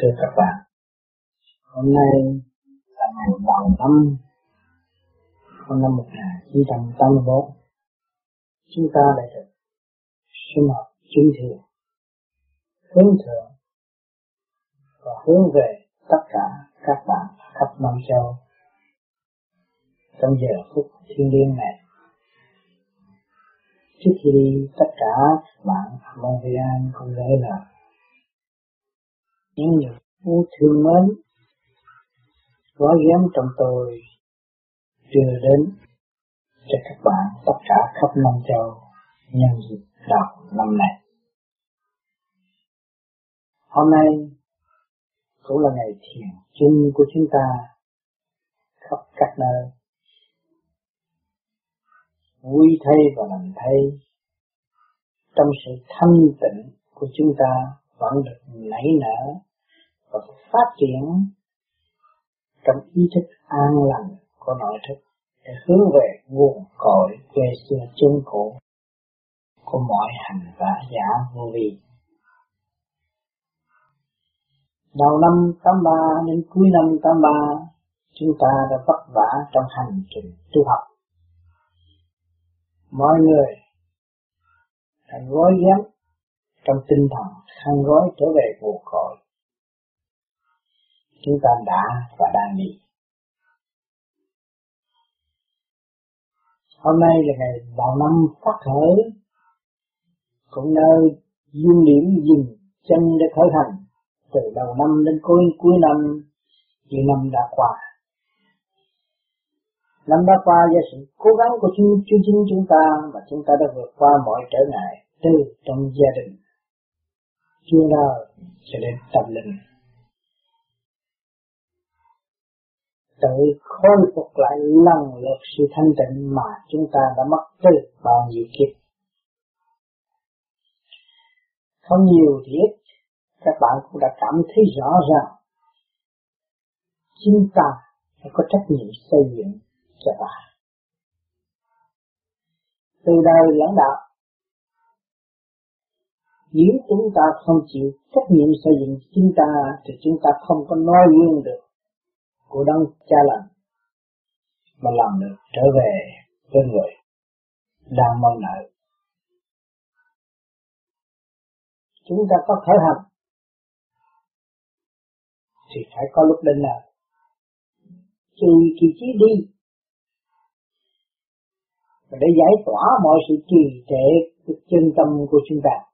Thưa các bạn, hôm nay là ngày đầu năm của năm 1981. Chúng ta lại được sinh hoạt chính thiền hướng thượng và hướng về tất cả các bạn khắp năm châu trong giờ phút thiên liêng này. Trước khi tất cả bạn mong vì an cũng gửi lời những người yêu thương mến gói ghém trong tôi đưa đến cho các bạn tất cả khắp năm châu nhân dịp đầu năm này. Hôm nay cũng là ngày thiền chung của chúng ta khắp các nơi. Vui thay và lành thay trong sự thanh tịnh của chúng ta vẫn được nảy nở và phát triển trong ý thức an lành của nội thức để hướng về nguồn cội quê xưa chân cổ của mọi hành và giả vô vi. Đầu năm 83 đến cuối năm 83 chúng ta đã vất vả trong hành trình tu học. Mọi người đã gói ghém trong tinh thần khăn gói trở về nguồn cội. Chúng ta đã và đang đi. Hôm nay là ngày đầu năm phát khởi, cũng nơi duyên điểm dừng chân để khởi hành từ đầu năm đến cuối cuối năm thì năm đã qua. Năm đã qua do sự cố gắng của chúng chính chúng ta mà chúng ta đã vượt qua mọi trở ngại từ trong gia đình chưa đời sẽ đến tâm linh. Tự khôi phục lại lần lượt sự thanh tịnh mà chúng ta đã mất từ bao nhiêu kiếp. Không nhiều thì ít, các bạn cũng đã cảm thấy rõ ràng. Chúng ta phải có trách nhiệm xây dựng cho bạn. Từ đời lãnh đạo nếu chúng ta không chịu trách nhiệm xây dựng chúng ta thì chúng ta không có nói gương được. Của đấng cha lành mà làm được, trở về với người, đang mong nợ. Chúng ta có khởi hành thì phải có lúc đến nào trừ kỳ trí đi để giải tỏa mọi sự trì trệ của chân tâm của chúng ta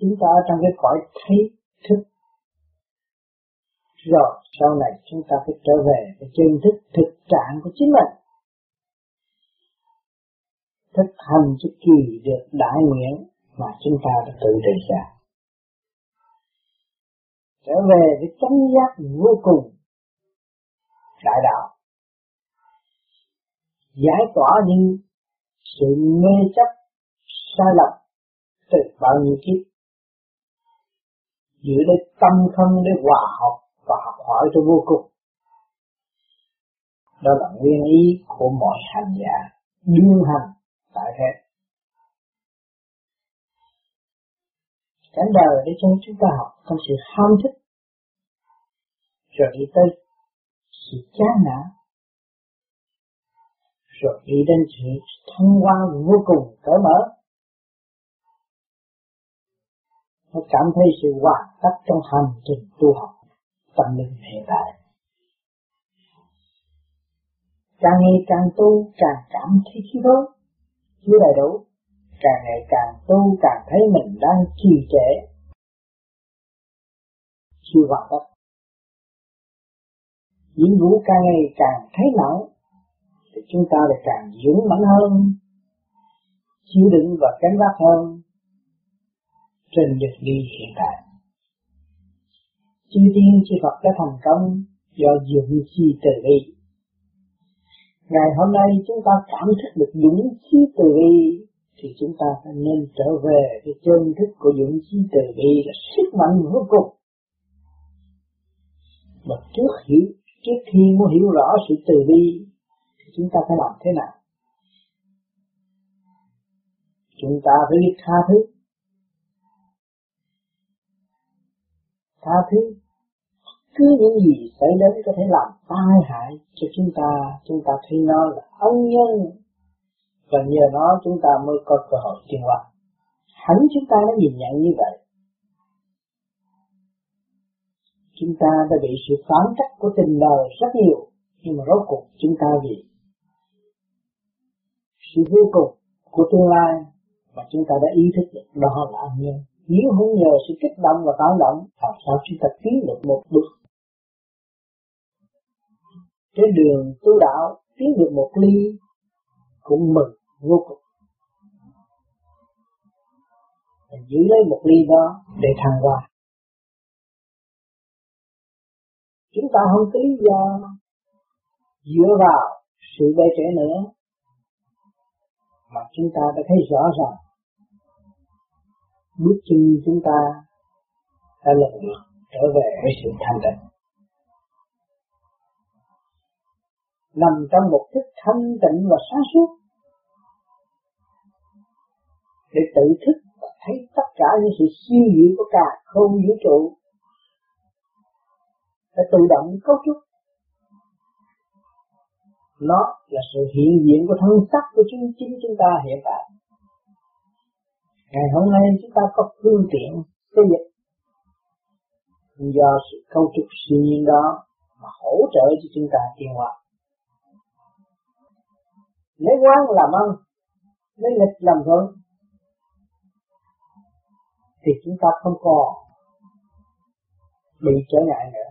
chúng ta trong cái cõi thấy thức. Rồi sau này chúng ta phải trở về với chân thức, thực trạng của chính mình. Thực hành cho kỳ được đại nguyện mà chúng ta đã tự đề ra. Trở về với chánh giác vô cùng đại đạo. Giải tỏa đi sự mê chấp, sai lầm từ bao nhiêu kiếp giữ lấy tâm không để hòa học và học hỏi cho vô cùng. Đó là nguyên ý của mọi hành giả đương hành tại thế. Cảnh đời để cho chúng ta học trong sự ham thích. Rồi đi tới sự chán nản. Rồi đi đến sự thông qua vô cùng cởi mở. Nó cảm thấy sự hoàn tất trong hành trình tu học tâm linh hiện tại càng ngày càng tu, càng cảm thấy thiếu thốn chưa đầy đủ. Càng ngày càng tu, càng thấy mình đang trì trệ. Chưa hoàn tất. Những vũ càng ngày càng thấy nặng thì chúng ta lại càng dũng mãnh hơn. Chịu đựng và cánh vác hơn trên đường đi hiện tại. Chư tiên chư Phật đã thành công do dụng chi từ bi. Ngày hôm nay chúng ta cảm thức được dũng chi từ bi thì chúng ta phải nên trở về cái chân thức của dũng chi từ bi là sức mạnh vô cùng. Mà trước hiểu trước khi muốn hiểu rõ sự từ bi thì chúng ta phải làm thế nào? Chúng ta phải biết tha thứ tha thứ. Cứ những gì xảy đến có thể làm tai hại cho chúng ta chúng ta thấy nó là ân nhân. Và nhờ nó chúng ta mới có cơ hội tiến hóa. Hẳn chúng ta đã nhìn nhận như vậy. Chúng ta đã bị sự phán cách của tình đời rất nhiều, nhưng mà rốt cuộc chúng ta vì sự vô cùng của tương lai mà chúng ta đã ý thức được đó là ân nhân nếu không nhờ sự kích động và tạo động làm sao chúng ta tiến được một bước. Trên đường tu đạo, tiến được một ly cũng mừng vô cùng. Mình giữ lấy một ly đó để thăng hoa. Chúng ta không có lý do dựa vào sự bê trễ nữa, mà chúng ta đã thấy rõ ràng bước chân chúng ta đã lần lượt trở về với sự thanh tịnh. Nằm trong một thức thanh tịnh và sáng suốt. Để tự thức và thấy tất cả những sự siêu diệu của cả không vũ trụ. Đã tự động cấu trúc. Nó là sự hiện diện của thân sắc của chính chính chúng ta hiện tại ngày hôm nay chúng ta có phương tiện xây dựng. Do sự cấu trúc siêu nhiên đó mà hỗ trợ cho chúng ta tiến hóa. Lấy quan làm ăn, lấy lịch làm thuận, thì chúng ta không còn bị trở ngại nữa.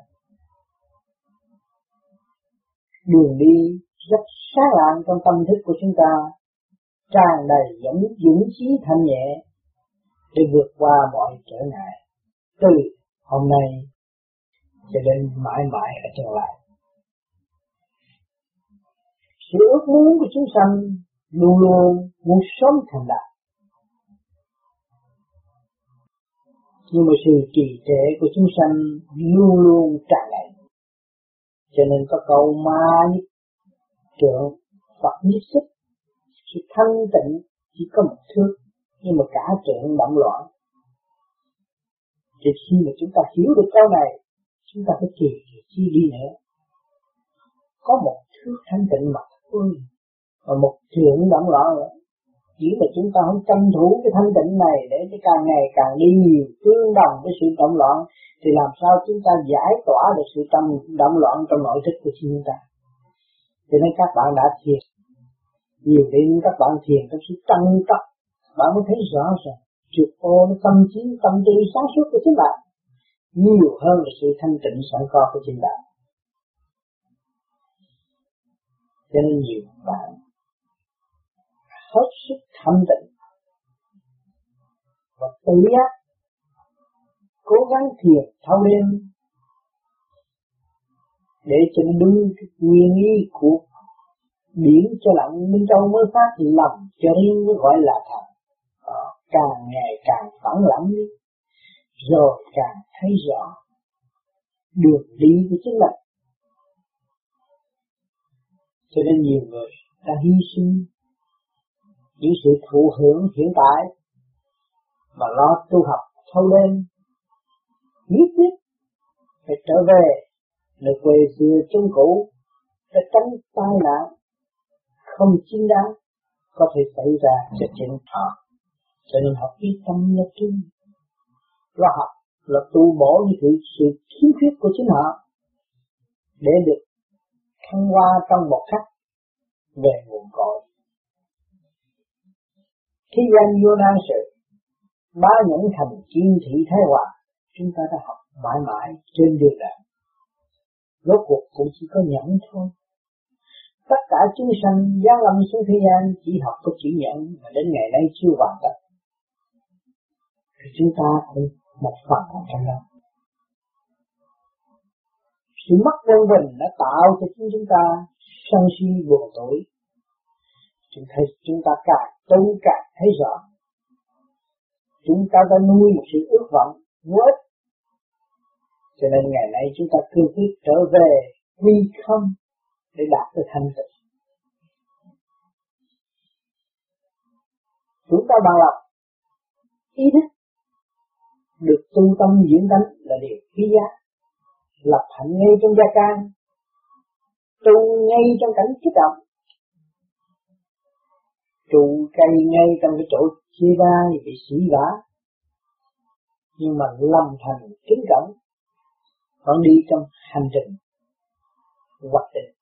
Đường đi rất sáng lạng trong tâm thức của chúng ta, tràn đầy dẫn dũng trí thanh nhẹ để vượt qua mọi trở ngại. Từ hôm nay cho đến mãi mãi ở tương lai sự ước muốn của chúng sanh luôn luôn muốn sớm thành đạt. Nhưng mà sự trì trệ của chúng sanh luôn luôn tràn đầy. Cho nên có câu ma nhất trượng Phật nhất sức. sự thanh tịnh chỉ có một thước nhưng mà cả chuyện động loạn, thì khi mà chúng ta hiểu được câu này, chúng ta phải kỳ chi đi nữa. Có một thước thanh tịnh mà thôi và một chuyện động loạn nữa. Chỉ là chúng ta không tranh thủ cái thanh tịnh này để cho càng ngày càng đi nhiều tương đồng với sự động loạn, thì làm sao chúng ta giải tỏa được sự tâm động loạn trong nội thức của chúng ta? Cho nên các bạn đã thiền. Nhiều đến các bạn thiền trong sự tăng cấp bạn mới thấy rõ ràng trượt ô tâm trí, tâm tư sáng suốt của chính bạn. Nhiều hơn là sự thanh tịnh sẵn có của chính bạn. Cho nên nhiều bạn hết sức thanh tịnh và tự giác, cố gắng thiền thâu đêm để cho đúng nguyên lý của biển cho lặng Minh Châu mới phát lầm cho riêng mới gọi là thật càng ngày càng phẳng lặng đi, rồi càng thấy rõ đường đi của chính mình. Cho nên nhiều người đã hy sinh những sự thụ hưởng hiện tại mà lo tu học thâu đêm nhất thiết phải trở về nơi quê xưa chung cũ để tránh tai nạn không chính đáng có thể xảy ra cho chính họ cho nên họ yên tâm là chung lo học là tu bổ những sự, sự khiếm khuyết của chính họ. Để được thăng hoa trong một cách về nguồn cội. Khi gian vô nan sự ba nhẫn thành kim thị thái hòa chúng ta đã học mãi mãi trên đường đạo rốt cuộc cũng chỉ có nhẫn thôi. Tất cả chúng sanh giáng lâm xuống thế gian chỉ học có chữ nhẫn mà đến ngày nay chưa hoàn tất thì chúng ta cũng một phần ở trong đó. Sự mất quân bình đã tạo cho chính chúng ta sân si buồn tuổi chúng thấy chúng ta càng tu càng thấy rõ. Chúng ta đã nuôi một sự ước vọng vô ích cho nên ngày nay chúng ta cương quyết trở về quy không để đạt tới thanh tịnh. Chúng ta bằng lòng, ý thức được tu tâm diễn tánh là điều quý giá. Lập hạnh ngay trong gia can. Tu ngay trong cảnh kích động. Trụ cây ngay trong cái chỗ chia ra bị sĩ vả. Nhưng mà lâm thành kính cẩn. Vẫn đi trong hành trình hoạch định.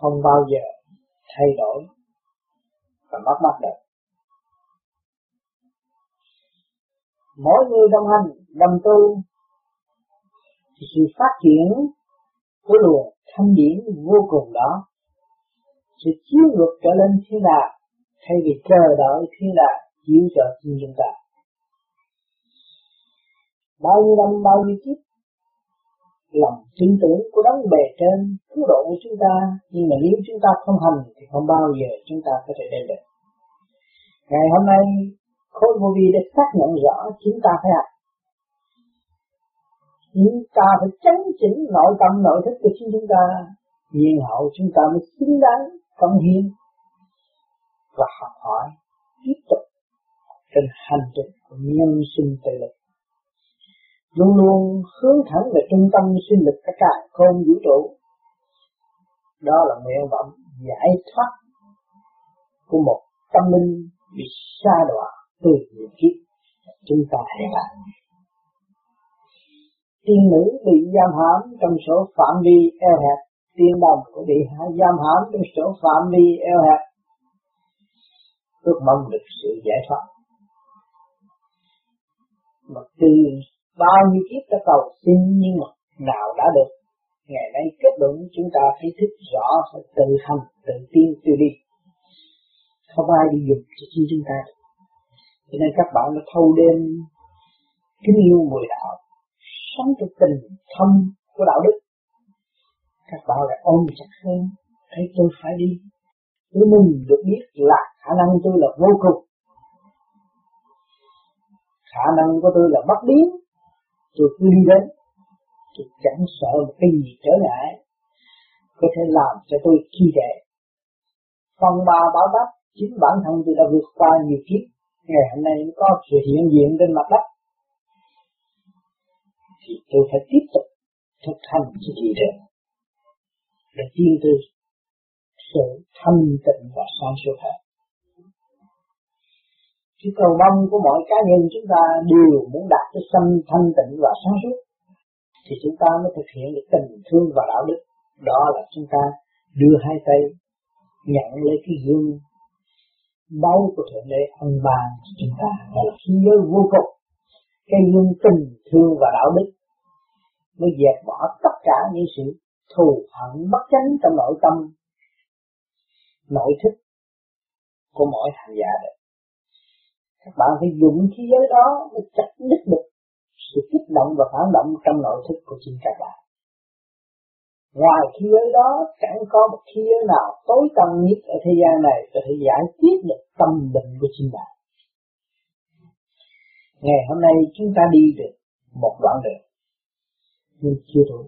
Không bao giờ thay đổi và mất mát được. Mỗi người đồng hành, đồng tu. Thì sự phát triển của luồng thanh điển vô cùng đó. Sẽ chiếu ngược trở lên thiên đàng thay vì chờ đợi thiên đàng chiếu cho nhân ta. Bao nhiêu năm, bao nhiêu kiếp, lòng tin tưởng của đấng bề trên, cứu độ của chúng ta. Nhưng mà nếu chúng ta không hành thì không bao giờ chúng ta có thể đến được ngày hôm nay khối vô vi để xác nhận rõ chúng ta phải học. Chúng ta phải chấn chỉnh nội tâm, nội thức của chính chúng ta. Nhiên hậu chúng ta mới xứng đáng cống hiến và học hỏi tiếp tục trên hành trình của nhân sinh tự lực luôn luôn hướng thẳng về trung tâm sinh lực cả cả không vũ trụ. Đó là nguyện vọng giải thoát của một tâm linh bị sa đọa từ nhiều kiếp chúng ta hãy làm. Tiên nữ bị giam hãm trong số phạm vi eo hẹp. Tiên đồng cũng bị giam hãm trong số phạm vi eo hẹp. Ước mong được sự giải thoát. Mà từ bao nhiêu kiếp đã cầu xin nhưng mà nào đã được. Ngày nay kết luận chúng ta thấy thức rõ phải tự hành tự tiên tự đi. Không ai đi dùng cho chúng ta cho nên các bạn đã thâu đêm kính yêu mười đạo, sống trong tình thâm của đạo đức. Các bạn lại ôm chặt hơn, thấy tôi phải đi. Tôi mình được biết là khả năng tôi là vô cùng. Khả năng của tôi là bất biến. Tôi cứ đi đến, tôi chẳng sợ một cái gì trở ngại. Có thể làm cho tôi khi đệ phong ba báo đáp chính bản thân tôi đã vượt qua nhiều kiếp ngày hôm nay có sự hiện diện trên mặt đất. Thì tôi phải tiếp tục thực hành cái gì đó để tiên tư sự thanh tịnh và sáng suốt hơn. Cái cầu mong của mọi cá nhân chúng ta đều muốn đạt cái sanh thanh tịnh và sáng suốt, thì chúng ta mới thực hiện được tình thương và đạo đức. Đó là chúng ta đưa hai tay nhận lấy cái gương báu của thượng đế ân ban chúng ta. Là khí giới vô cùng. Cái gương tình, thương và đạo đức mới dẹp bỏ tất cả những sự thù hận bất chánh trong nội tâm, nội thức của mỗi hành giả được các bạn phải dùng khí giới đó để chặt đứt được sự kích động và phản động trong nội thức của chính các bạn ngoài khi ấy đó, chẳng có một khi ấy nào tối tâm nhất ở thế gian này có thể giải quyết được tâm bệnh của chính bạn ngày hôm nay chúng ta đi được một đoạn đường, nhưng chưa đủ.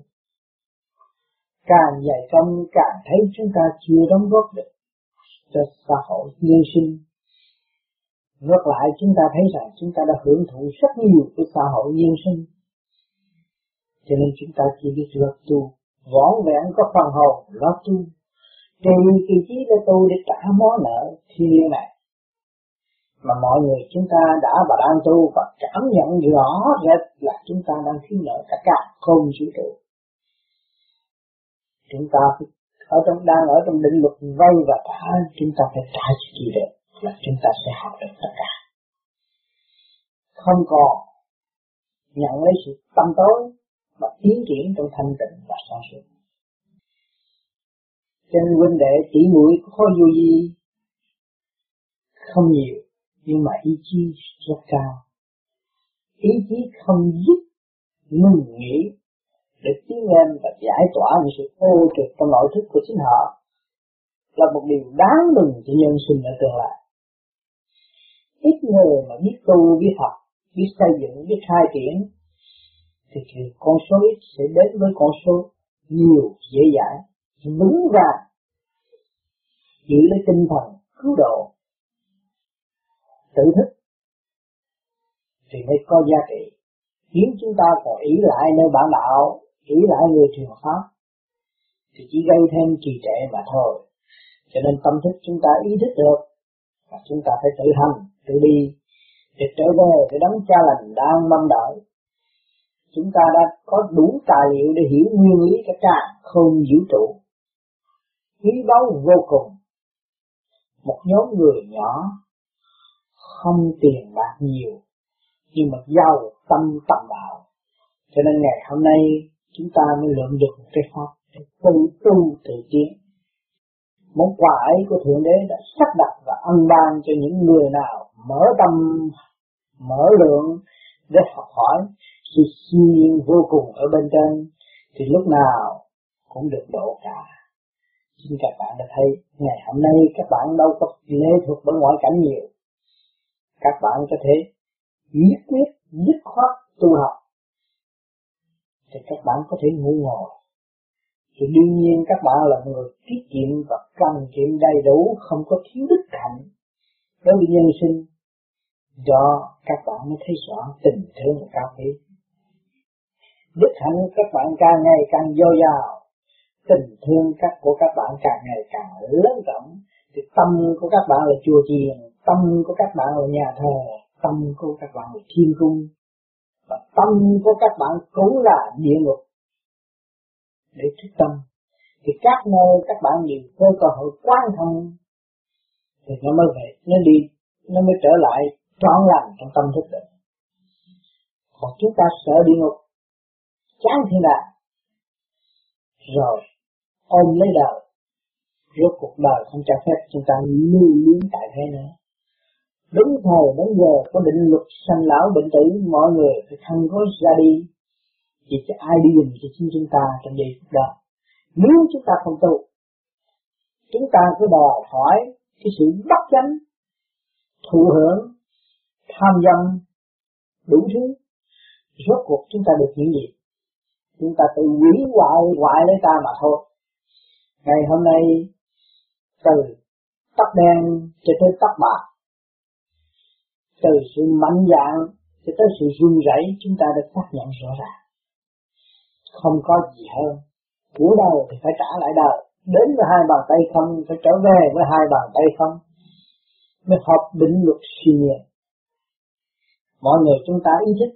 Càng dày công, càng thấy chúng ta chưa đóng góp được cho xã hội nhân sinh. Ngược lại, chúng ta thấy rằng chúng ta đã hưởng thụ rất nhiều của xã hội nhân sinh. Cho nên chúng ta chỉ biết được tu võ vẹn có phần hồn, lo tu tùy kỳ trí để tu để trả món nợ thiên này mà mọi người chúng ta đã và đang tu và cảm nhận rõ rệt là chúng ta đang thiếu nợ cả cả không vũ trụ chúng ta ở trong, đang ở trong định luật vay và trả, chúng ta phải trả cho kỳ được là chúng ta sẽ học được tất cả. Không còn nhận lấy sự tâm tối mà tiến triển trong thanh tịnh và sáng suốt. Cho nên huynh đệ tỷ muội có khó vô gì không nhiều, nhưng mà ý chí rất cao. Ý chí không giúp ngừng nghỉ để tiến lên và giải tỏa những sự ô trực trong nội thức của chính họ là một điều đáng mừng cho nhân sinh ở tương lai. Ít người mà biết tu, biết học, biết xây dựng, biết khai triển thì con số ít sẽ đến với con số nhiều, dễ dãi vững vàng, giữ lấy tinh thần cứu độ tự thức thì mới có giá trị. Khiến chúng ta còn ý lại nơi bản đạo, ý lại người truyền pháp, thì chỉ gây thêm trì trệ mà thôi. Cho nên tâm thức chúng ta ý thức được và chúng ta phải tự hành, tự đi để trở về cái đấng cha lành đang mong đợi chúng ta đã có đủ tài liệu để hiểu nguyên lý cả cả không vũ trụ. Quý báu vô cùng. Một nhóm người nhỏ, không tiền bạc nhiều, nhưng mà giàu tâm tầm đạo cho nên ngày hôm nay, chúng ta mới lượm được một cái pháp để tự tu tự tiến món quà ấy của thượng đế đã sắp đặt và ân ban cho những người nào mở tâm, mở lượng để học hỏi sự siêu nhiên vô cùng ở bên trên thì lúc nào cũng được độ cả. Xin các bạn đã thấy, ngày hôm nay các bạn đâu có lệ thuộc bởi ngoại cảnh nhiều. Các bạn có thể nhất quyết, dứt khoát tu học. Thì các bạn có thể ngủ ngồi. Thì đương nhiên các bạn là người tiết kiệm và cần kiệm đầy đủ, không có thiếu đức hạnh đối với nhân sinh. Do các bạn mới thấy rõ tình thương và cao quý đức hạnh các bạn càng ngày càng dồi dào. Tình thương các của các bạn càng ngày càng lớn rộng. Thì tâm của các bạn là chùa chiền, tâm của các bạn là nhà thờ, tâm của các bạn là thiên cung. Và tâm của các bạn cũng là địa ngục để thức tâm. Thì các nơi các bạn đều có cơ hội quan thông, thì nó mới về, nó đi, nó mới trở lại trọn lành trong tâm thức định. Còn chúng ta sợ địa ngục chán thiên đàng rồi ôm lấy đời rốt cuộc đời không cho phép chúng ta lưu luyến tại thế nữa. Đúng thời, đúng giờ, có định luật sanh lão bệnh tử, mọi người phải thân gối ra đi. Chỉ cho ai đi dùm cho chính chúng ta trong giây phút đó. Nếu chúng ta không tu, chúng ta cứ đòi hỏi cái sự bất chánh, thụ hưởng, tham dâm đủ thứ. Rốt cuộc chúng ta được những gì? Chúng ta tự hủy hoại hoại lấy ta mà thôi. Ngày hôm nay, từ tóc đen cho tới tóc bạc, từ sự mạnh dạng cho tới sự run rẩy, chúng ta đã xác nhận rõ ràng. Không có gì hơn. Của đời thì phải trả lại đời. Đến với hai bàn tay không, phải trở về với hai bàn tay không, mới hợp định luật siêu nhiên mọi người chúng ta ý thức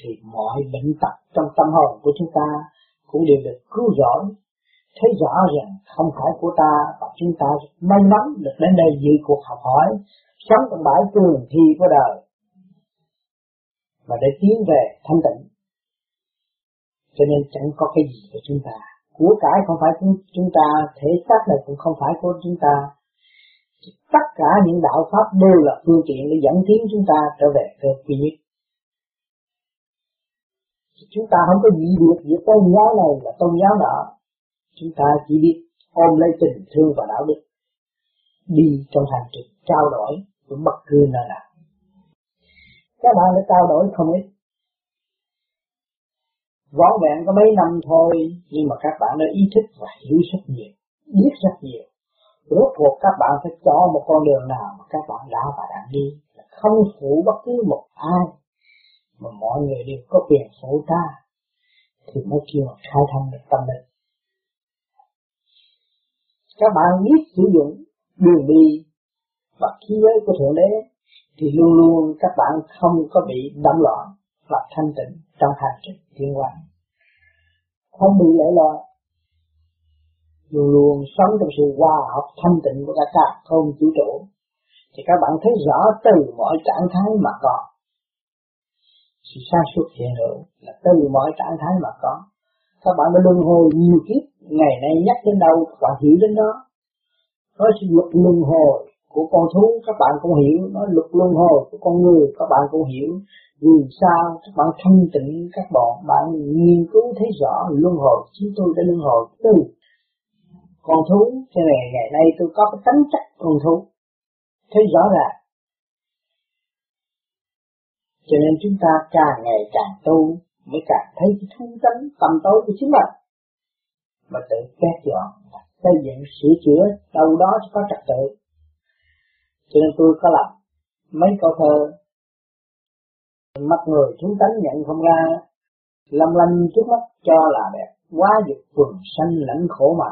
thì mọi bệnh tật trong tâm hồn của chúng ta cũng đều được cứu rỗi, thấy rõ rằng không phải của ta và chúng ta may mắn được đến đây dự cuộc học hỏi, sống trong bãi trường thi của đời và để tiến về thanh tịnh. Cho nên chẳng có cái gì của chúng ta. Của cải không phải của chúng ta, thể xác này cũng không phải của chúng ta. Tất cả những đạo pháp đều là phương tiện để dẫn tiến chúng ta trở về cơ quy nhất chúng ta không có gì được giữa tôn giáo này và tôn giáo nọ chúng ta chỉ biết ôm lấy tình thương và đạo đức, đi trong hành trình trao đổi của bất cứ nơi nào. Các bạn đã trao đổi không ít? Võ vẹn có mấy năm thôi, nhưng mà các bạn đã ý thức và hiểu rất nhiều, biết rất nhiều. Rốt cuộc các bạn phải cho một con đường nào mà các bạn đã và đang đi không phụ bất cứ một ai mà mọi người đều có quyền phụ ta thì mới kêu khai thông được tâm linh. Các bạn biết sử dụng đường đi và khí giới của thượng đế, thì luôn luôn các bạn không có bị đâm loạn và thanh tịnh trong hành trình tiến hóa. Không bị lệ loạn luôn luôn sống trong sự hòa hợp thanh tịnh của cả cả không chủ trụ thì các bạn thấy rõ từ mọi trạng thái mà còn sự sáng suốt hiện hữu là từ mọi trạng thái mà có. Các bạn đã luân hồi nhiều kiếp, ngày nay nhắc đến đâu các bạn hiểu đến đó. Nói sự luật luân hồi của con thú, các bạn cũng hiểu. Nói luật luân hồi của con người, các bạn cũng hiểu. Vì sao, các bạn thanh tịnh các bạn bạn nghiên cứu thấy rõ luân hồi. Chúng tôi đã luân hồi từ con thú. Cho nên ngày nay tôi có cái tánh chất con thú. Thấy rõ ràng cho nên chúng ta càng ngày càng tu mới càng thấy cái thú tánh tâm tối của chính mình. Mà tự quét dọn xây dựng sửa chữa đâu đó có trật tự. Cho nên tôi có làm mấy câu thơ, mắt người chúng tánh nhận không ra, lâm lanh trước mắt cho là đẹp, quá dục quần sanh lãnh khổ mà.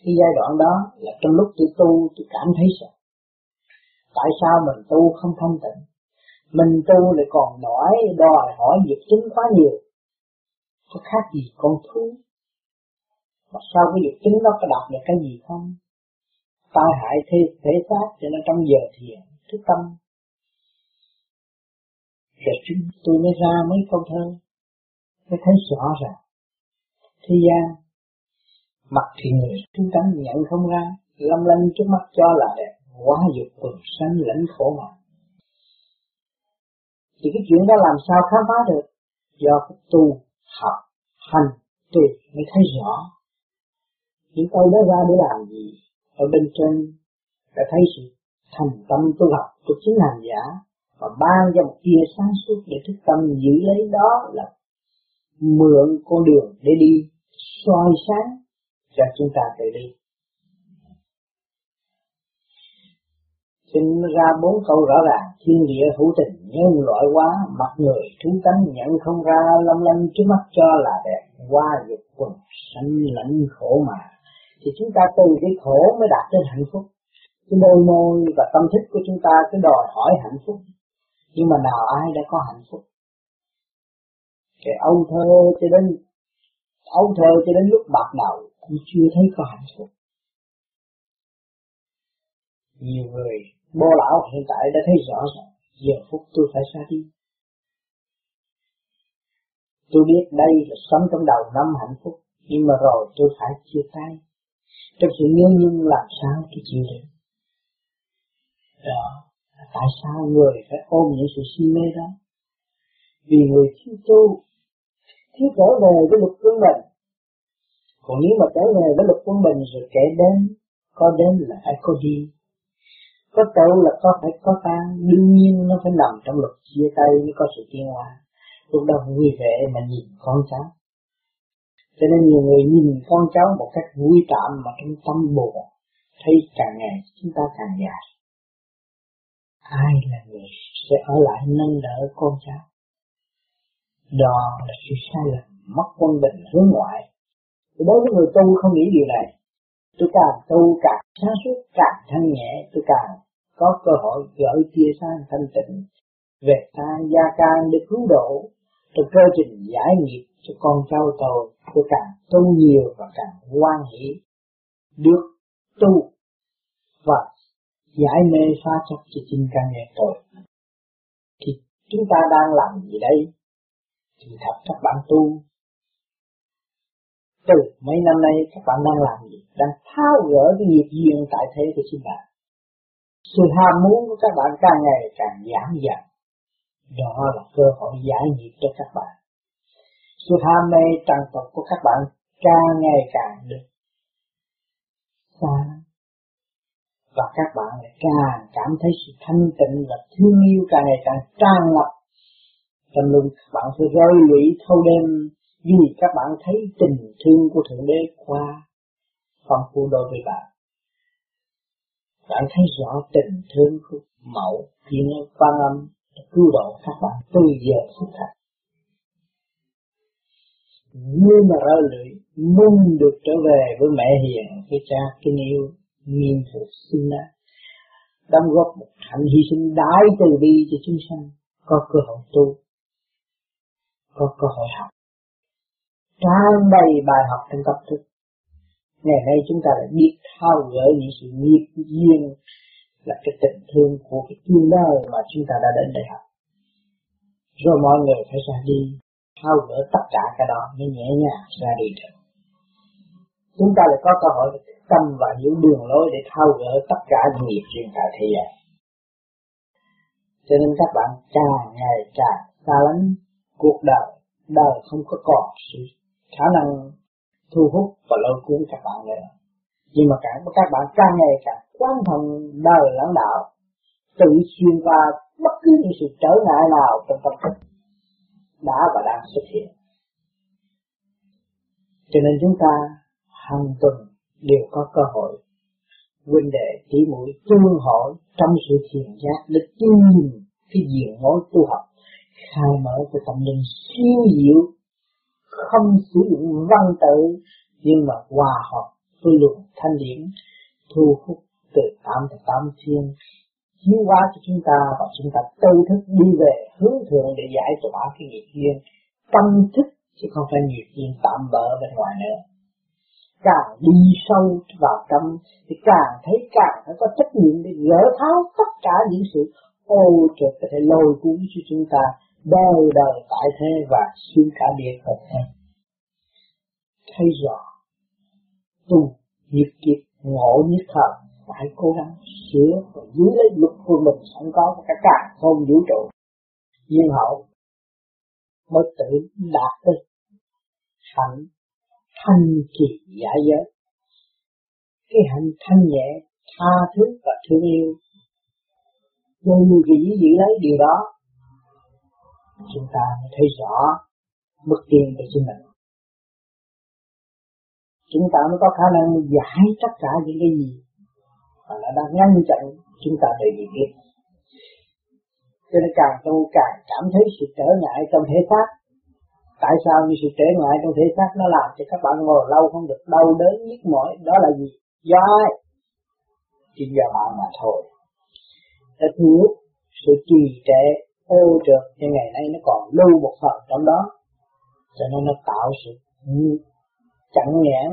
Khi giai đoạn đó là trong lúc tôi tu, tôi cảm thấy sợ. Tại sao mình tu không thanh tịnh? Mình tu lại còn đòi đòi hỏi việc chính quá nhiều. Có khác gì con thú? Mà sau cái việc chính nó có đạt được cái gì không? Tai hại thế thể xác cho nó trong giờ thiền thức tâm. Rồi chúng tôi mới ra mấy câu thơ, mới thấy rõ ràng. Thế gian, mặt thì người chúng ta nhận không ra, lâm lanh trước mắt cho là đẹp quá dục quần sanh lãnh khổ mà thì cái chuyện đó làm sao khám phá được? Do cái tu học hành thì mới thấy rõ. Những câu đó ra để làm gì? Ở bên trên đã thấy sự thành tâm tu học của chính hành giả và ban cho một tia sáng suốt để thức tâm giữ lấy đó là mượn con đường để đi soi sáng cho chúng ta tự đi. Xin ra bốn câu rõ ràng. Thiên địa hữu tình, nhân loại quá mặt người, chúng tánh nhận không ra, lâm lanh trước mắt cho là đẹp qua dục quần, sanh lãnh khổ mà. Thì chúng ta từ cái khổ mới đạt đến hạnh phúc. Cái đôi môi và tâm thức của chúng ta cứ đòi hỏi hạnh phúc. Nhưng mà nào ai đã có hạnh phúc? Cái âu thơ cho đến, âu thơ cho đến lúc bạc đầu cũng chưa thấy có hạnh phúc. Nhiều người bố lão hiện tại đã thấy rõ rồi giờ phút tôi phải xa đi. Tôi biết đây là sống trong đầu năm hạnh phúc, nhưng mà rồi tôi phải chia tay. Trong sự nhớ nhung làm sao tôi chịu được? Đó tại sao người phải ôm những sự si mê đó? Vì người thiếu tu, thiếu trở về với luật quân bình. Còn nếu mà trở về với luật quân bình rồi kể đến, có đến là phải có đi? Có tội là có phải có tan đương nhiên nó phải nằm trong luật chia tay mới có sự tiến hóa. Lúc đó vui vẻ mà nhìn con cháu. Cho nên nhiều người nhìn con cháu một cách vui tạm mà trong tâm buồn, thấy càng ngày chúng ta càng già. Ai là người sẽ ở lại nâng đỡ con cháu? Đó là sự sai lầm mất quân bình hướng ngoại. Đối với người tu không nghĩ điều này. Tôi càng tu càng sáng suốt, càng thanh nhẹ, tôi càng có cơ hội gỡ chia sang thanh tịnh, về ta gia can để cứu độ trong cơ trình giải nghiệp cho con cháu tôi tôi càng tu nhiều và càng quan hỷ, được tu và giải mê phá chấp cho chính căn nhà tôi. Thì chúng ta đang làm gì đây? Thì thật, các bạn tu. Từ mấy năm nay, các bạn đang làm gì? Đang tháo gỡ cái nghiệp duyên tại thế của chính bạn sự ham muốn của các bạn càng ngày càng giảm dần. Đó là cơ hội giải nghiệp cho các bạn. Sự ham mê trần tục của các bạn càng ngày càng được xa. Và các bạn lại càng cảm thấy sự thanh tịnh và thương yêu càng ngày càng tràn ngập. Trong lưng các bạn sẽ rơi lũy thâu đêm vì các bạn thấy tình thương của thượng đế qua phong phú đối với bạn bạn thấy rõ tình thương của mẫu khi nghe quan âm cứu độ các bạn từ giờ phút này. Như mà ra lưỡi, mong được trở về với mẹ hiền, với cha kính yêu nghiêm phục sinh đã đóng góp một hạnh hy sinh đại từ bi cho chúng sanh, có cơ hội tu, có cơ hội học. Tràn đầy bài học trong tập thức ngày nay chúng ta lại biết thao gỡ những sự nghiệp duyên là cái tình thương của cái tương lai mà chúng ta đã đến đây học rồi mọi người phải ra đi, thao gỡ tất cả cái đó mới nhẹ nhàng ra đi được. Chúng ta lại có cơ hội để tâm và hiểu đường lối để thao gỡ tất cả những nghiệp duyên tại thế gian. Cho nên các bạn càng ngày càng xa lánh, cuộc đời đời không có còn sự khả năng thu hút và lôi cuốn các bạn nữa nhưng mà càng các bạn càng ngày càng quan thông đời lãnh đạo, tự xuyên qua bất cứ những sự trở ngại nào trong tâm thức đã và đang xuất hiện. Cho nên chúng ta hàng tuần đều có cơ hội huynh đệ, tỷ mũi tương hội trong sự thiền giác để tìm cái diện mối tu học, khai mở cái tâm linh siêu diệu không sử dụng văn tự, nhưng mà hòa hợp với luật thanh điển, thu hút từ tám từ tám thiên. Chiếu hóa cho chúng ta và chúng ta tư thức đi về hướng thượng để giải tỏa cái nghiệp duyên. Tâm thức chứ không phải nghiệp duyên tạm bỡ bên ngoài nữa. Càng đi sâu vào tâm thì càng thấy càng phải có trách nhiệm để gỡ tháo tất cả những sự ô trực có thể lôi cuốn cho chúng ta đời đời tại thế và xuyên cả địa phật thấy rõ, tu nhiệt kiệt ngộ nhất thời phải cố gắng sửa và giữ lấy luật của mình sẵn có của cả cả không vũ trụ. Nhiên hậu mới tự đạt được hạnh, thanh kỳ giả giới. Cái hạnh thanh nhẹ, tha thứ và thương yêu. Nhưng vì giữ lấy điều đó? Chúng ta mới thấy rõ mức tiên của chính mình. Chúng ta mới có khả năng giải tất cả những cái gì mà nó đang ngăn chặn chúng ta để đi biết cho nên càng tu càng cảm thấy sự trở ngại trong thể xác. Tại sao như sự trở ngại trong thể xác nó làm cho các bạn ngồi lâu không được đau đớn nhức mỏi? Đó là gì? Do ai? Chỉ do bạn mà thôi. Đã thiếu sự trì trệ ô trượt nhưng ngày nay nó còn lưu một phần trong đó. Cho nên nó tạo sự chặn nhãn,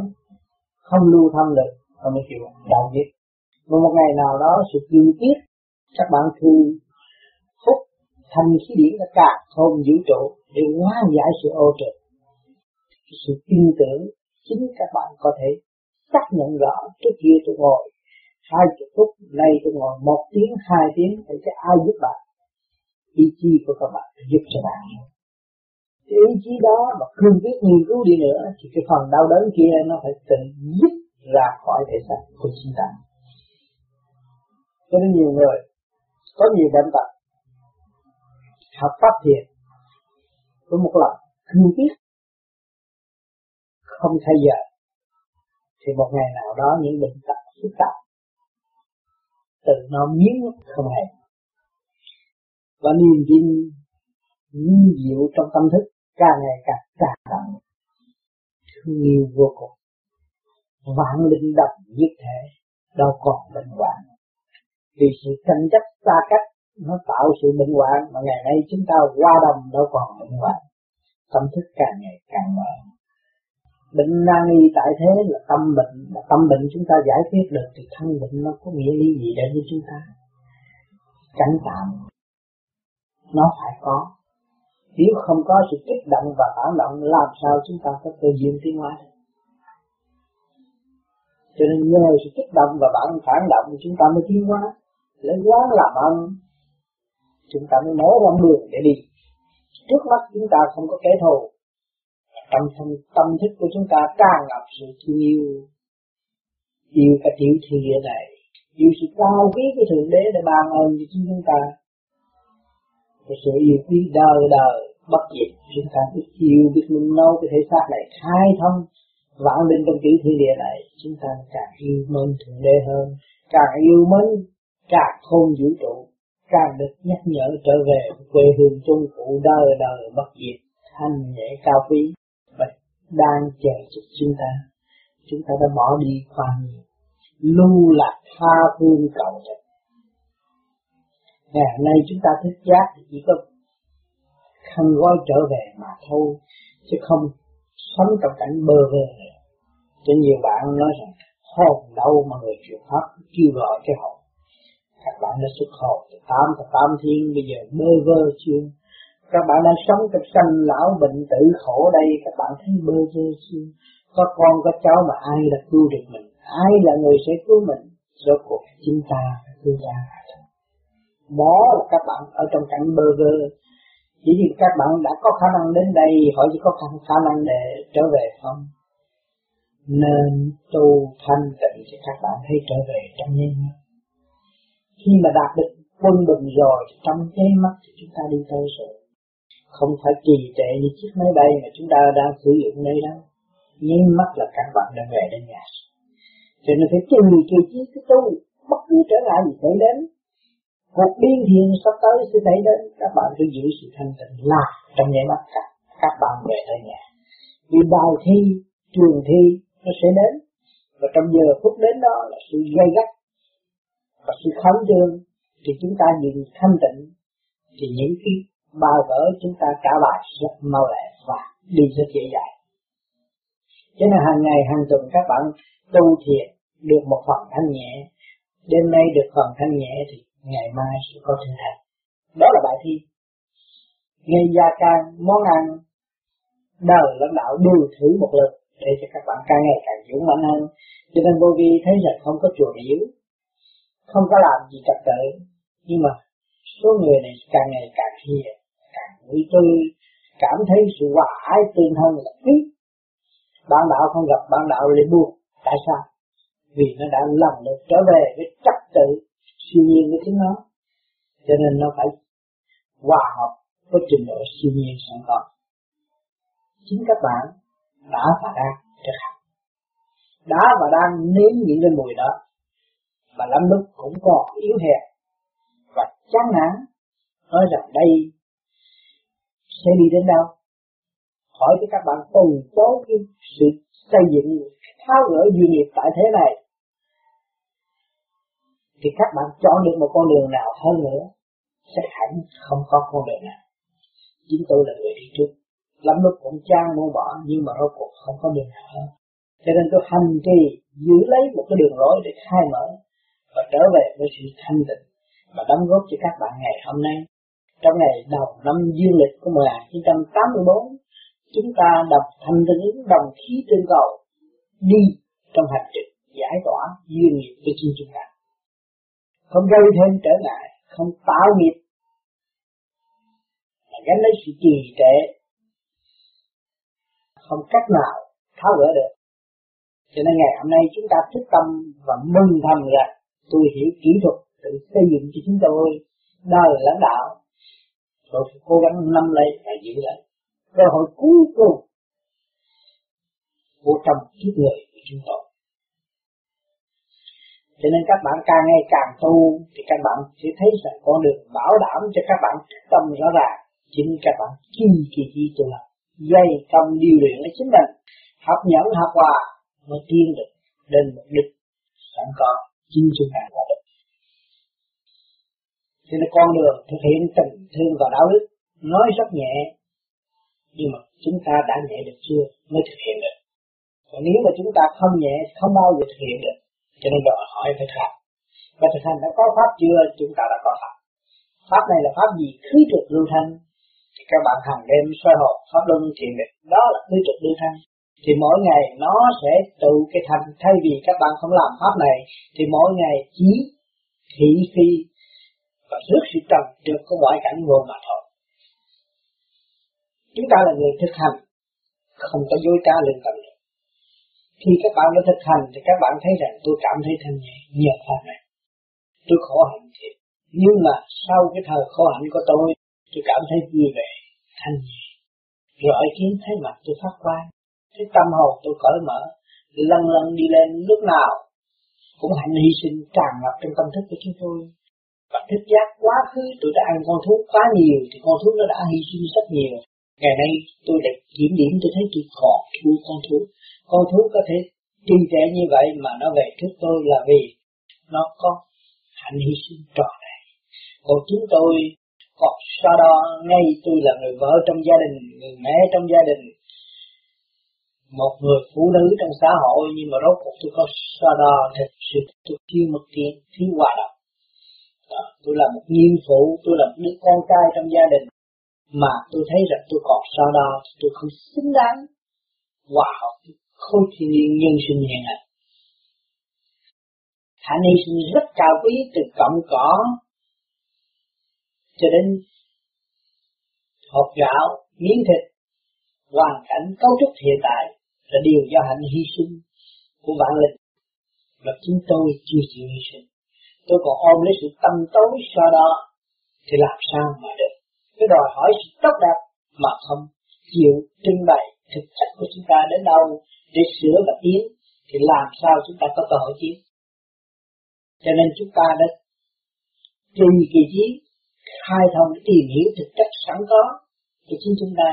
không lưu thông được, không mới chịu đạo nhất và một ngày nào đó sự kiên quyết, các bạn thu phúc thành khí điển đã cả không vũ trụ để hóa giải sự ô trượt sự tin tưởng chính các bạn có thể xác nhận rõ trước kia tôi ngồi, hai chục phút nay tôi ngồi một tiếng, hai tiếng, thì sẽ ai giúp bạn? Ý chí của các bạn giúp cho bạn. Cái ý chí đó mà cương quyết nghiên cứu đi nữa, thì cái phần đau đớn kia nó phải tự dứt ra khỏi thể xác của chúng ta. Cho nên nhiều người, có nhiều bệnh tật học pháp thiền với một lần cương quyết không thay giờ thì một ngày nào đó những bệnh tật phức tạp tự nó biến không hề và niềm tin như diệu trong tâm thức càng ngày càng càng đậm thương yêu vô cùng. Vạn linh độc nhất thể, đâu còn bệnh hoạn. Vì sự tranh chấp xa cách, nó tạo sự bệnh hoạn mà ngày nay chúng ta qua đồng đâu còn bệnh hoạn. Tâm thức càng ngày càng mở bệnh nan y tại thế là tâm bệnh, mà tâm bệnh chúng ta giải quyết được thì thân bệnh nó có nghĩa lý gì đến với chúng ta? Tránh tạm nó phải có. Nếu không có sự kích động và phản động, làm sao chúng ta có cơ duyên tiến hóa được? Cho nên nhờ sự kích động và bản phản động chúng ta mới tiến hóa. Lấy quán làm ăn chúng ta mới mở con đường để đi. Trước mắt chúng ta không có kẻ thù. Tâm tâm tâm thức của chúng ta càng ngập sự thương yêu. Yêu cả tiểu thiên địa này yêu sự cao quý của thượng đế để ban ơn cho chúng ta cái sự yêu quý đời đời bất diệt. Chúng ta biết yêu, biết mình nấu cái thể xác này khai thông, vạn linh trong tiểu thiên địa này. Chúng ta càng yêu mến thượng đế hơn. Càng yêu mến, càng không vũ trụ. Càng được nhắc nhở trở về quê hương trung cụ đời đời bất diệt. Thanh nhẹ cao quý và đang chờ chúc chúng ta. Chúng ta đã bỏ đi khoan nhiều lưu lạc tha phương cầu trạch ngày nay chúng ta thức giác thì chỉ có khăn gói trở về mà thôi, chứ không sống trong cảnh bơ vơ nữa cho nhiều bạn nói rằng hồn đâu mà người chịu pháp kêu gọi cái hồn. Các bạn đã xuất hồn từ tám từ tám thiên, bây giờ bơ vơ chưa? Các bạn đang sống trong sanh lão bệnh tử khổ đây, các bạn thấy bơ vơ chưa? Có con, có cháu mà ai là cứu được mình? Ai là người sẽ cứu mình? Rốt cuộc chúng ta, cứu ra đó là các bạn ở trong cảnh bơ vơ. Chỉ vì các bạn đã có khả năng đến đây, họ chỉ có khả năng để trở về không? Nên tu thanh tịnh cho các bạn thấy trở về trong nháy mắt khi mà đạt được quân bình rồi, trong nháy mắt thì chúng ta đi tới rồi. Không phải trì trệ như chiếc máy bay mà chúng ta đang sử dụng đây đâu nháy mắt là các bạn đã về đến nhà cho nên phải trì kỳ trí cái tu, bất cứ trở ngại gì xảy đến cuộc biến thiên sắp tới sẽ xảy đến. Các bạn phải giữ sự thanh tịnh là trong nháy mắt các các bạn về tới nhà. Vì bài thi, trường thi nó sẽ đến. Và trong giờ phút đến đó là sự gây gắt và sự khẩn trương. Thì chúng ta nhìn thanh tịnh. Thì những cái bài vở chúng ta trả bài rất mau lẹ và đi rất dễ dàng. Cho nên hàng ngày, hàng tuần các bạn tu thiền được một phần thanh nhẹ. Đêm nay được phần thanh nhẹ thì ngày mai sẽ có tinh thành đó là bài thi. Ngày gia can món ăn đời lãnh đạo đều thử một lần để cho các bạn càng ngày càng dũng mạnh hơn cho nên vô vi thấy rằng không có chùa yếu, không có làm gì trật tự nhưng mà số người này càng ngày càng hiền càng vui tươi cảm thấy sự hòa ái tương hơn là quý. Bạn đạo không gặp bạn đạo lại buồn. Tại sao? Vì nó đã lần lượt trở về với trật tự siêu nhiên với chính nó. Cho nên nó phải hòa hợp với trình độ siêu nhiên sẵn có. Chính các bạn đã và đang thực hành. Đã và đang nếm những cái mùi đó và lắm lúc cũng còn yếu hèn và chán nản. Nói rằng đây sẽ đi đến đâu? Hỏi cho các bạn từ cố cái sự xây dựng, tháo gỡ duy nghiệp tại thế này thì các bạn chọn được một con đường nào hơn nữa chắc hẳn không có con đường nào. Chính tôi là người đi trước. Lắm lúc cũng chán muốn bỏ, nhưng mà rốt cuộc không có đường nào hơn. Cho nên tôi hành trì giữ lấy một cái đường lối để khai mở và trở về với sự thanh tịnh và đóng góp cho các bạn ngày hôm nay. Trong ngày đầu năm dương lịch của 1984 chúng ta đồng thanh tĩnh đồng khí trên cầu, đi trong hành trình giải tỏa duyên nghiệp cho chính chúng ta không gây thêm trở ngại, không tạo nghiệp, mà gánh lấy sự trì trệ, không cách nào tháo gỡ được. Cho nên ngày hôm nay chúng ta thức tâm và mừng thầm rằng tôi hiểu kỹ thuật tự xây dựng cho chúng tôi đời lãnh đạo. Tôi phải cố gắng nắm lấy và giữ lại. Cơ hội cuối cùng của trong kiếp người của chúng tôi cho nên các bạn càng ngày càng tu thì các bạn sẽ thấy rằng con đường bảo đảm cho các bạn tâm rõ ràng. Chính các bạn chi kỳ chi tu là dây công điều luyện lấy chính mình. Học nhẫn, học hòa mới tiến được đến mục đích sẵn có chính chúng ta là được. Cho nên con đường thực hiện tình thương và đạo đức, nói rất nhẹ, nhưng mà chúng ta đã nhẹ được chưa mới thực hiện được. Còn nếu mà chúng ta không nhẹ, không bao giờ thực hiện được cho nên đòi hỏi phải thực hành và thực hành đã có pháp chưa? Chúng ta đã có pháp. Pháp này là pháp gì? Khứ trực lưu thanh. Thì các bạn hàng đêm soi hồn pháp luân thiền định đó là khứ trực lưu thanh. Thì mỗi ngày nó sẽ tự cái thành thay vì các bạn không làm pháp này, thì mỗi ngày chỉ thị phi và rước sự trần được có ngoại cảnh vô mà thôi. Chúng ta là người thực hành, không có dối trá lương tâm được khi các bạn đã thực hành thì các bạn thấy rằng tôi cảm thấy thanh nhẹ nhiều phần này tôi khổ hạnh thiệt nhưng mà sau cái thời khổ hạnh của tôi tôi cảm thấy vui vẻ, thanh nhẹ. Rồi ai kiến thấy mặt tôi phát quang thấy tâm hồn tôi cởi mở, lần lần đi lên lúc nào cũng hạnh hy sinh tràn ngập trong tâm thức của chúng tôi. Và thức giác quá khứ tôi đã ăn con thuốc quá nhiều thì con thuốc nó đã hy sinh rất nhiều ngày nay tôi đã kiểm điểm, tôi thấy tôi còn thua con thuốc con thuốc có thể trì trệ như vậy mà nó về trước tôi là vì nó có hạnh hy sinh trọn này còn chúng tôi, còn sau đó ngay tôi là người vợ trong gia đình, người mẹ trong gia đình, một người phụ nữ trong xã hội, nhưng mà rốt cuộc tôi có so đo, thật sự tôi thiếu một tiếng, thiếu hòa đồng. Tôi là một nhiên phụ, tôi là một đứa con trai trong gia đình mà tôi thấy rằng tôi còn so đo tôi không xứng đáng hòa hợp khối thiên nhiên nhân sinh như này. hạnh hy sinh rất cao quý từ cọng cỏ cho đến hộp gạo, miếng thịt, hoàn cảnh cấu trúc hiện tại là điều do hạnh hy sinh của vạn linh và chúng tôi chưa chịu hy sinh tôi còn ôm lấy sự tâm tối sau đó thì làm sao mà được cái đòi hỏi sự tốt đẹp mà không chịu trưng bày thực chất của chúng ta đến đâu để sửa và tiến thì làm sao chúng ta có cơ hội tiến. Cho nên chúng ta đã trì kỳ trí khai thông tìm hiểu thực chất sẵn có của chính chúng ta,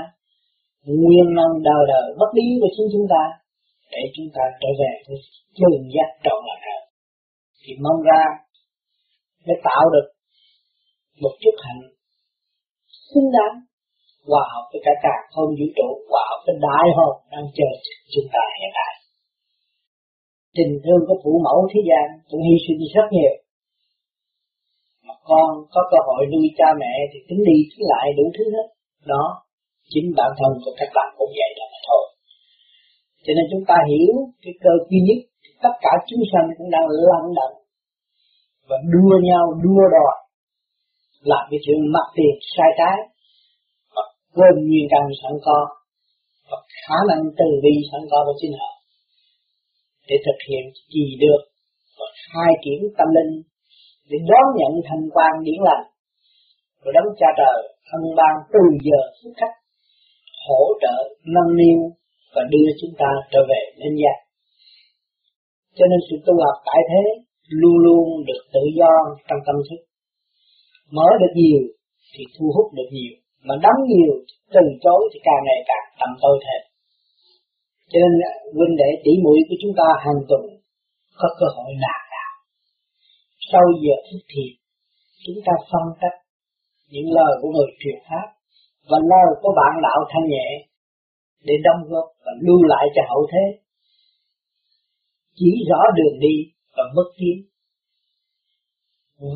nguyên năng đời đời bất biến của chính chúng ta, để chúng ta trở về với trường giác trọn lạc hơn. Thì mong ra để tạo được một chút hạnh xứng đáng. Hòa hợp với cả cả không vũ trụ hòa hợp với đại hồn đang chờ chúng ta hiện tại. Tình thương của phụ mẫu thế gian cũng hy sinh rất nhiều. Mà con có cơ hội nuôi cha mẹ thì tính đi tính lại đủ thứ hết. Đó chính bản thân của các bạn cũng vậy đó mà thôi. Cho nên chúng ta hiểu cái cơ duy nhất tất cả chúng sanh cũng đang lăn động và đua nhau, đua đòi làm cái chuyện mặt tiền sai trái và quên nguyên căn sẵn có và khả năng từ bi sẵn có của chính họ để thực hiện gì được và khai triển tâm linh, để đón nhận thành quan điển lành của đấng cha trời thân ban từ giờ phút khắc hỗ trợ, nâng niu và đưa chúng ta trở về nhân gian. Cho nên sự tu học tại thế luôn luôn được tự do trong tâm thức mở được nhiều thì thu hút được nhiều, mà đóng nhiều từ chối thì càng ngày càng tầm tôi thêm. Cho nên à, huynh đệ tỷ muội của chúng ta hàng tuần có cơ hội là đạo sau giờ thức thiền, chúng ta phân tích những lời của người truyền pháp và lời của bạn đạo thanh nhẹ để đóng góp và lưu lại cho hậu thế. Chỉ rõ đường đi và mất tiến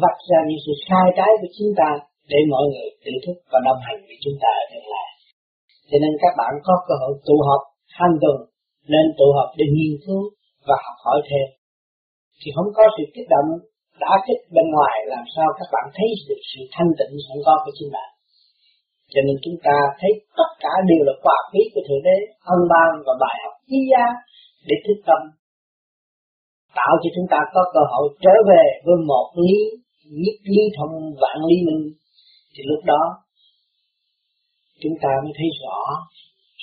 vạch ra những sự sai trái của chúng ta để mọi người tự thức và đồng hành với chúng ta ở tương lai cho nên các bạn có cơ hội tụ họp hàng tuần nên tụ họp để nghiên cứu và học hỏi thêm. Thì không có sự kích động, đã kích bên ngoài, làm sao các bạn thấy được sự thanh tịnh, sẵn có của chính bạn cho nên chúng ta thấy tất cả đều là quả phí của thượng đế, ân ban và bài học quý giá để thức tâm tạo cho chúng ta có cơ hội trở về với một lý, nhất lý thông vạn lý minh. Thì lúc đó, chúng ta mới thấy rõ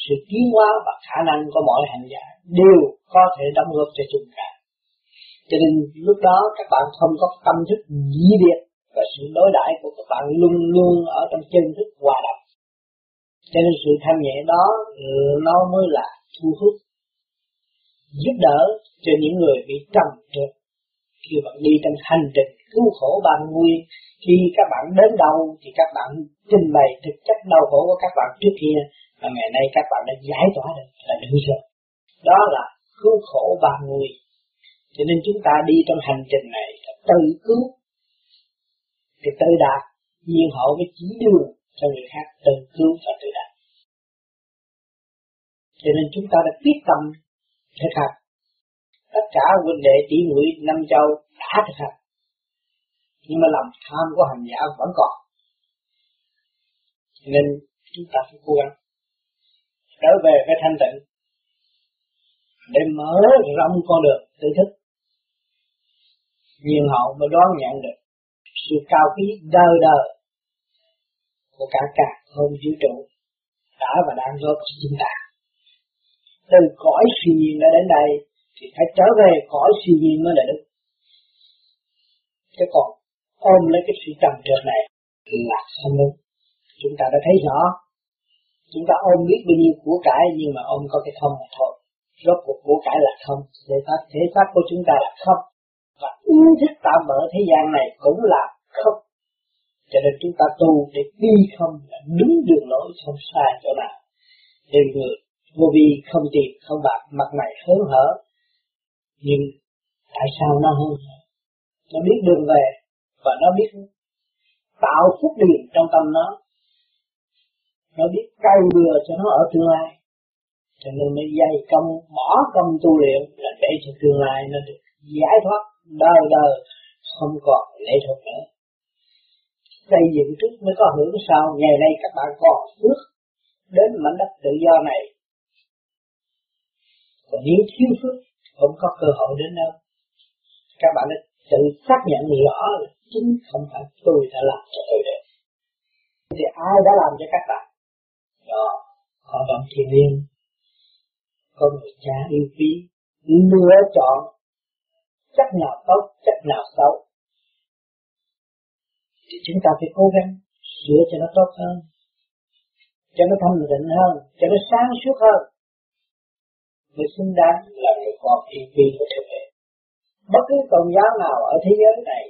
sự tiến hóa và khả năng của mọi hành giả đều có thể đóng góp cho chúng ta. Cho nên lúc đó các bạn không có tâm thức dĩ biệt và sự đối đãi của các bạn luôn luôn ở trong chân thức hòa đồng. Cho nên sự thanh nhẹ đó nó mới là thu hút giúp đỡ cho những người bị trầm trượt. Khi bạn đi trong hành trình cứu khổ ban nguyên khi các bạn đến đâu thì các bạn trình bày thực chất đau khổ của các bạn trước kia và ngày nay các bạn đã giải tỏa được là đúng rồi. Đó là cứu khổ ban nguyên. cho nên chúng ta đi trong hành trình này là tự cứu, thì tự đạt, nhiên hậu với chỉ đường cho người khác tự cứu và tự đạt. Cho nên chúng ta đã quyết tâm thực hành tất cả huynh đệ tỷ muội năm châu đã thực hành nhưng mà lòng tham của hành giả vẫn còn. Nên chúng ta phải cố gắng trở về cái thanh tịnh để mở rộng con đường tự thức. Nhiên hậu mới đón nhận được sự cao quý đời đời của cả cả không vũ trụ đã và đang góp cho chúng ta từ cõi siêu nhiên đã đến đây, thì phải trở về cõi siêu nhiên mới là đức chứ còn ôm lấy cái sự trầm trượt này là không đúng chúng ta đã thấy rõ, chúng ta ôm biết bao nhiêu của cải, nhưng mà ôm có cái không mà thôi. Rốt cuộc của cải là không, thể xác thể xác của chúng ta là không. Và ý thức tạm bỡ thế gian này cũng là không. Cho nên chúng ta tu để đi không là đúng đường lối không sai chỗ nào. Để người vô vi không tiền không bạc mặt mày hớn hở. Nhưng tại sao nó hơn nó biết đường về và nó biết tạo phúc điền trong tâm nó. Nó biết cây bừa cho nó ở tương lai. Cho nên mới dày công, bỏ công tu luyện là để cho tương lai nó được giải thoát, đời đời, không còn lệ thuộc nữa. Xây dựng trước mới có hưởng sau. Ngày nay các bạn còn phước đến mảnh đất tự do này còn nếu thiếu phước, không có cơ hội đến đâu các bạn đã tự xác nhận rõ là chính không phải tôi đã làm cho tôi được. Thì ai đã làm cho các bạn? Đó, họ vẫn thiền liên có người cha yêu quý, lựa chọn chất nào tốt, chất nào xấu. Thì chúng ta phải cố gắng sửa cho nó tốt hơn, cho nó thanh tịnh hơn, cho nó sáng suốt hơn người xứng đáng là người con thiên vi của thượng đế bất cứ tôn giáo nào ở thế giới này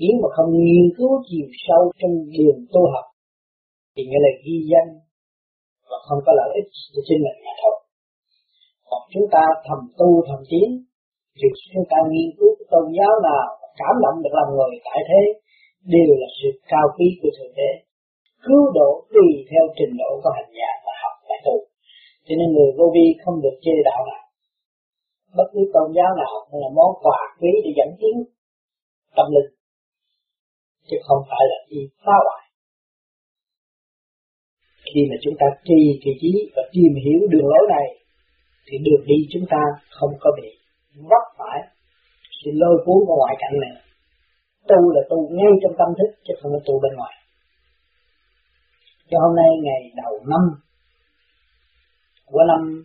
nếu mà không nghiên cứu chiều sâu trong đường tu học, thì nghĩa là ghi danh và không có lợi ích cho chính mình mà thôi. Còn chúng ta thầm tu, thầm tiến việc chúng ta nghiên cứu tôn giáo nào cảm động được lòng người tại thế, đều là sự cao quý của thượng đế. Cứu độ tùy theo trình độ của hành giả và học và tu cho nên người vô vi không được chê đạo nào. Bất cứ tôn giáo nào cũng là món quà quý để dẫn tiến tâm linh, chứ không phải là đi phá hoại. Khi mà chúng ta trì kỳ trí và tìm hiểu đường lối này, thì đường đi chúng ta không có bị vấp phải sự lôi cuốn của ngoại cảnh này. Tu là tu ngay trong tâm thức, chứ không có tu bên ngoài. Cho hôm nay ngày đầu năm của năm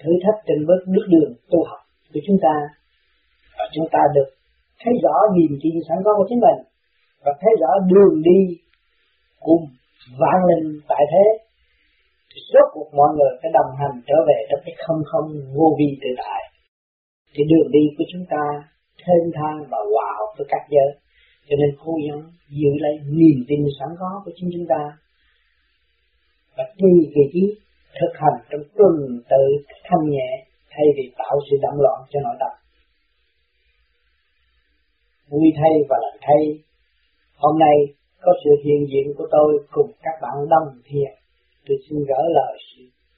thử thách trên bước nước đường tu học của chúng ta. Và chúng ta được thấy rõ niềm tin sẵn có của chính mình. Và thấy rõ đường đi cùng vạn linh tại thế. Rốt cuộc mọi người phải đồng hành trở về trong cái không không vô vi tự tại. Thì đường đi của chúng ta thênh thang và hòa hợp với các giới. Cho nên cố gắng giữ lấy niềm tin sẵn có của chính chúng ta. Và tùy kỳ trí thực hành trong tuần tự thanh nhẹ thay vì tạo sự động loạn cho nội tâm. Vui thay và lành thay. Hôm nay có sự hiện diện của tôi cùng các bạn đồng thiện tôi xin gửi lời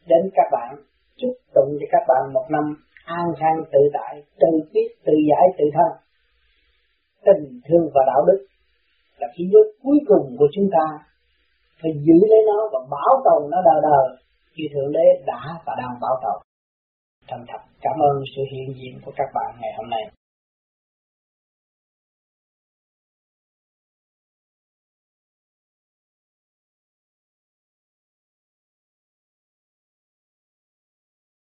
đến các bạn, chúc tụng cho các bạn một năm an khang tự tại tự biết tự giải tự thân. Tình thương và đạo đức là khí giới cuối cùng của chúng ta. Phải giữ lấy nó và bảo tồn nó đời đời như thượng đế đã và đang bảo tồn. Thành thật, cảm ơn sự hiện diện của các bạn ngày hôm nay.